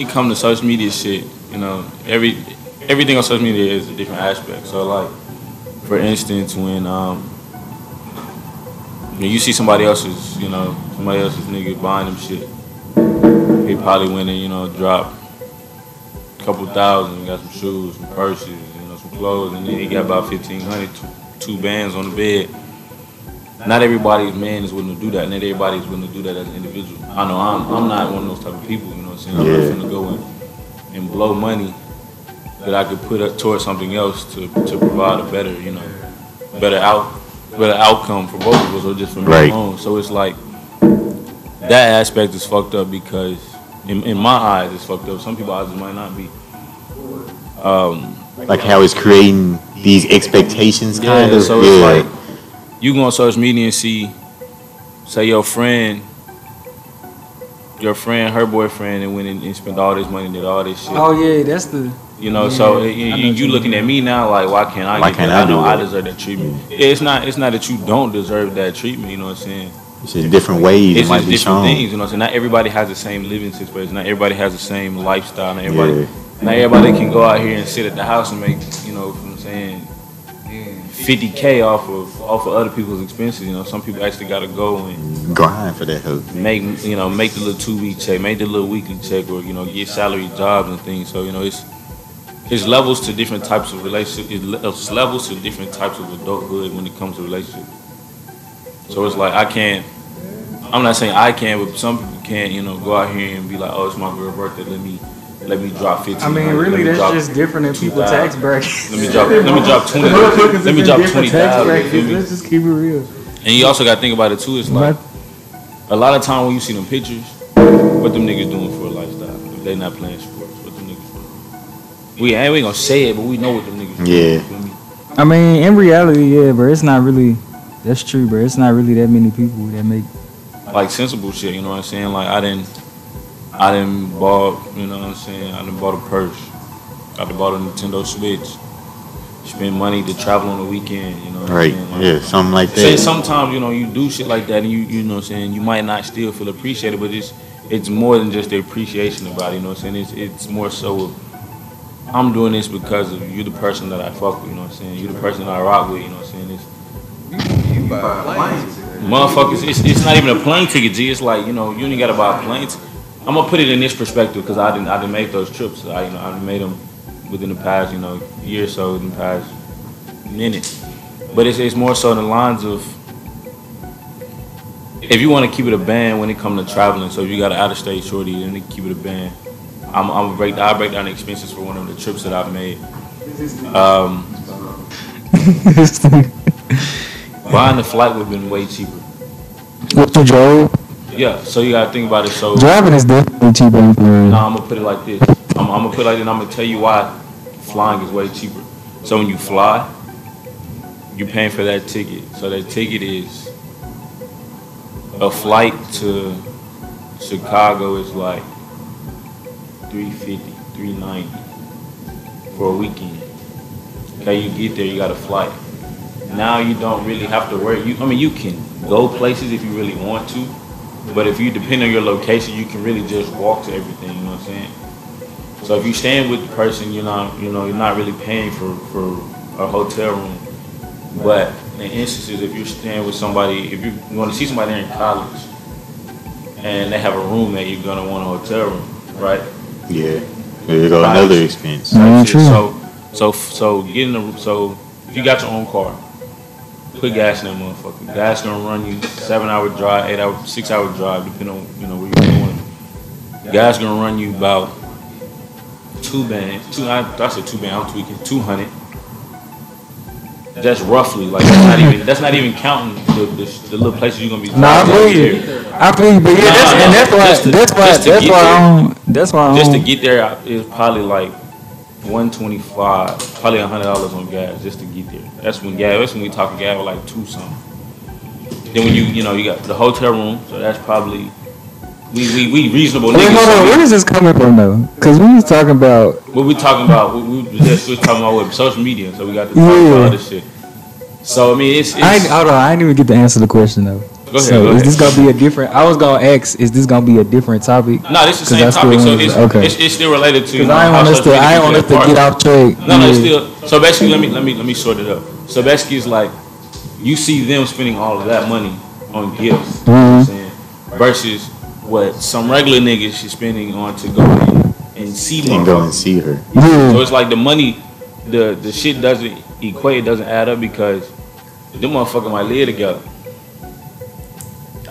you come to social media shit, you know, every everything on social media is a different aspect. So like, for instance, when um, when you see somebody else's, you know, somebody else's nigga buying them shit, he probably went and you know drop a couple thousand, got some shoes, some purses, you know, some clothes, and then he got about fifteen hundred, two, two bands on the bed. Not everybody's man is willing to do that. Not everybody's willing to do that as an individual. I know I'm, I'm not one of those type of people. You know what I'm? Not gonna go and, and blow money that I could put up towards something else to, to provide a better, you know, better out, better outcome for both of us or just for me Right. alone. So it's like that aspect is fucked up because in, in my eyes it's fucked up. Some people's eyes it might not be. Um, Like how it's creating these expectations, kind yeah, of. so yeah. it's like you go on social media and see, say your friend, your friend, her boyfriend, and went and, and spent all this money, and did all this shit. Oh yeah, that's the. You know, so Yeah, you, know you, what you you looking mean. at me now like, why can't I Why get can't that? I I know do I deserve that treatment. It's not it's not that you don't deserve that treatment. You know what I'm saying? it's just different ways It's it might just be different shown. things. You know what I'm saying? Not everybody has the same living situation. Not everybody has the same lifestyle. Not everybody. Yeah. Not everybody can go out here and sit at the house and make you know. What I'm saying. 50k off of off of other people's expenses. You know, some people actually got to go and Grind for that hoe. make you know make the little two week check, make the little weekly check, or you know get salary jobs and things. So you know it's it's levels to different types of relationship. It's it's levels to different types of adulthood when it comes to relationship. So it's like I can't. I'm not saying I can, but some people can't. You know, go out here and be like, oh, it's my girl birthday. Let me let me drop 15. I mean, really, that's just different in people's 2,000. tax brackets. Let me drop. Let me drop 20. Let me drop different 20 tax thousand. brackets. Let's just keep it real. And you also got to think about it too. It's like a lot of time when you see them pictures, what them niggas doing for a lifestyle? If they not playing sports, what them niggas doing? We ain't we ain't gonna say it, but we know what them niggas doing. Yeah. you? I mean, in reality, yeah, bro, it's not really. That's true, bro. It's not really that many people that make. Like sensible shit. You know what I'm saying? Like I didn't, I didn't bought. You know what I'm saying? I didn't bought a purse. I done bought a Nintendo Switch. Spend money to travel on the weekend. You know what Right. I'm? Like, Yeah. Something like that. Say sometimes you know you do shit like that and you you know what I'm saying you might not still feel appreciated, but it's it's more than just the appreciation about it. You know what I'm saying? It's it's more so of, I'm doing this because of you, the person that I fuck with. You know what I'm saying? You, the person that I rock with. You know what I'm saying? It's, You buy planes. motherfuckers, it's, it's not even a plane ticket, G. It's like you know you only gotta buy a plane. T- I'm gonna put it in this perspective because I didn't I didn't make those trips. I you know I made them within the past you know year or so, in the past minute. But it's it's more so the lines of if you want to keep it a band when it comes to traveling. So if you got an out of state shorty, then you keep it a band. I'm I'm break I break down the expenses for one of the trips that I've made. Um, buying the flight would have been way cheaper. What you drove? Yeah, so you gotta think about it. So Driving is definitely cheaper. For now I'm gonna put it like this. I'm, I'm gonna put it like this. and I'm gonna tell you why flying is way cheaper. So when you fly, you're paying for that ticket. So that ticket is a flight to Chicago is like 350, 390 for a weekend. Okay, you get there, you got a flight. Now you don't really have to worry. You, I mean, you can go places if you really want to, but if you depend on your location, you can really just walk to everything. You know what I'm saying? So if you're staying with the person, you're not, you know, you're not really paying for for a hotel room. But in instances, if you're staying with somebody, if you want to see somebody in college, and they have a room that you're gonna want a hotel room, right? Yeah. There you go. Another expense. Mm, Type So, so, so getting a so if you got your own car, put gas in that motherfucker. Gas gonna run you seven hour drive, eight hour, six hour drive, depending on you know where you're going. Gas gonna run you about two bands, two. I, I said two band. I'm tweaking. Two hundred. That's roughly like that's not even that's not even counting the, the, the little places you're gonna be. Nah, I feel you. I feel you, but yeah, that's, and that's why, that's why, just to that's why there. I don't, that's why Just to get there is probably like one twenty five, probably hundred dollars on gas just to get there. That's when gas. That's when we talking gas with like two something. Then when you you know you got the hotel room, so that's probably we we, we reasonable Wait, niggas. hold on. we- Where is this coming from, though? Because we was talking about what we talking about? We, we just was talking about what social media, so we got to talk Yeah. about other shit. So I mean, it's, it's I hold on. I didn't even get to answer the question though. Go ahead. So go is this gonna be a different? I was gonna ask, is this gonna be a different topic? No, this is the 'Cause same I still topic, so wanted- it's, okay. it's, it's still related to. You Cause know, I ain't how want us social to, I media ain't want us to part. get off track. No, no, it's still. So basically, let me let me let me sort it up. So basically, it's like you see them spending all of that money on gifts, you know what I'm Mhm. saying, versus what some regular niggas is spending on to go in and see And go and see her. Yeah. So it's like the money, the the shit doesn't equate, it doesn't add up because them motherfuckers might live together.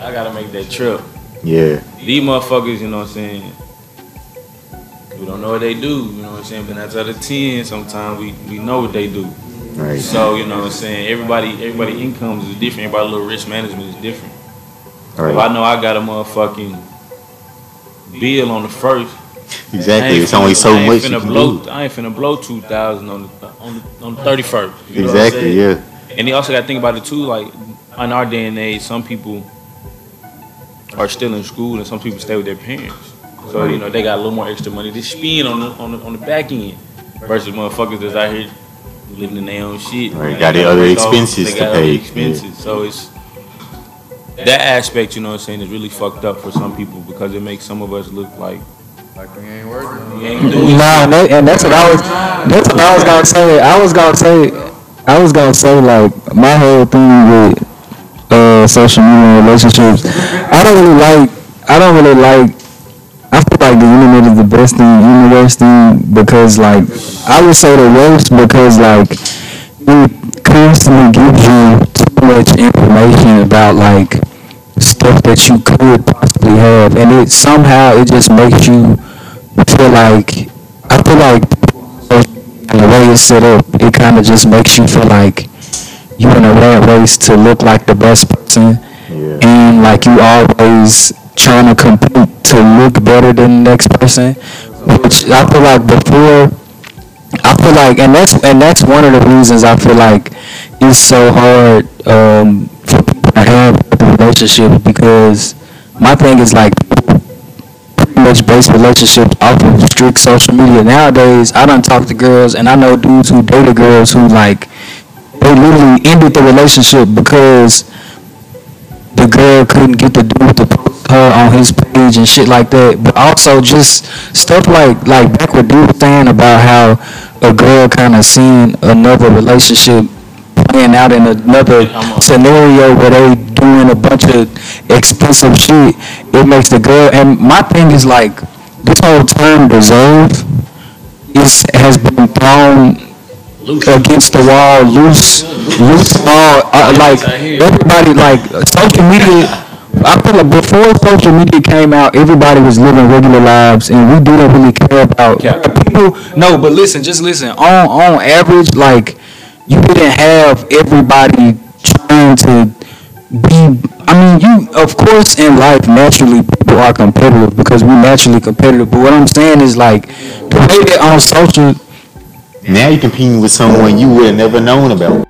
I gotta make that trip. Yeah. These motherfuckers, you know what I'm saying? We don't know what they do, you know what I'm saying? But that's out of ten, sometimes we, we know what they do. Right. So, you know what I'm saying? Everybody everybody incomes is different, everybody little risk management is different. If I know I got a motherfucking bill on the first, Exactly. It's only so I much you finna can blow, do. I ain't finna blow two thousand on the on the on the thirty first. Exactly. Yeah. And you also got to think about it too. Like in our day and age, some people are still in school, and some people stay with their parents. So you know they got a little more extra money to spend on the on the, on the back end versus motherfuckers that's out here living in their own shit. Right, They got their other expenses they to got other pay, Expenses. So it's that aspect, you know what I'm saying, is really fucked up for some people because it makes some of us look like Like we ain't working. we ain't doing Nah, and, that, and that's what I was. That's what I was gonna say. I was gonna say. I was gonna say like my whole thing with social media relationships. I don't really like. I don't really like. I feel like the internet is the best thing worst thing because like I would say the worst because like it constantly gives you too much information about like stuff that you could possibly have and it somehow it just makes you feel like I feel like the way it's set up, it kind of just makes you feel like you're in a rat race to look like the best person, Yeah. and like you always trying to compete to look better than the next person. Which I feel like before, I feel like, and that's and that's one of the reasons I feel like it's so hard um, for people to have relationships because my thing is like pretty much base relationships off of strict social media. Nowadays, I don't talk to girls, and I know dudes who dated girls who like they literally ended the relationship because the girl couldn't get the dude to post her on his page and shit like that. But also just stuff like like back what dude was saying about how a girl kind of seen another relationship playing out in another scenario where they doing a bunch of expensive shit. It makes the girl and my thing is like this whole term deserve is has been thrown against the wall, loose, loose ball. Uh, like everybody, like social media. I feel like before social media came out, everybody was living regular lives, and we didn't really care about Yeah. people. No, but listen, just listen. On on average, like you didn't have everybody trying to be. I mean, you of course in life naturally people are competitive because we're naturally competitive. But what I'm saying is like the way that on social Now you're competing with someone you would have never known about.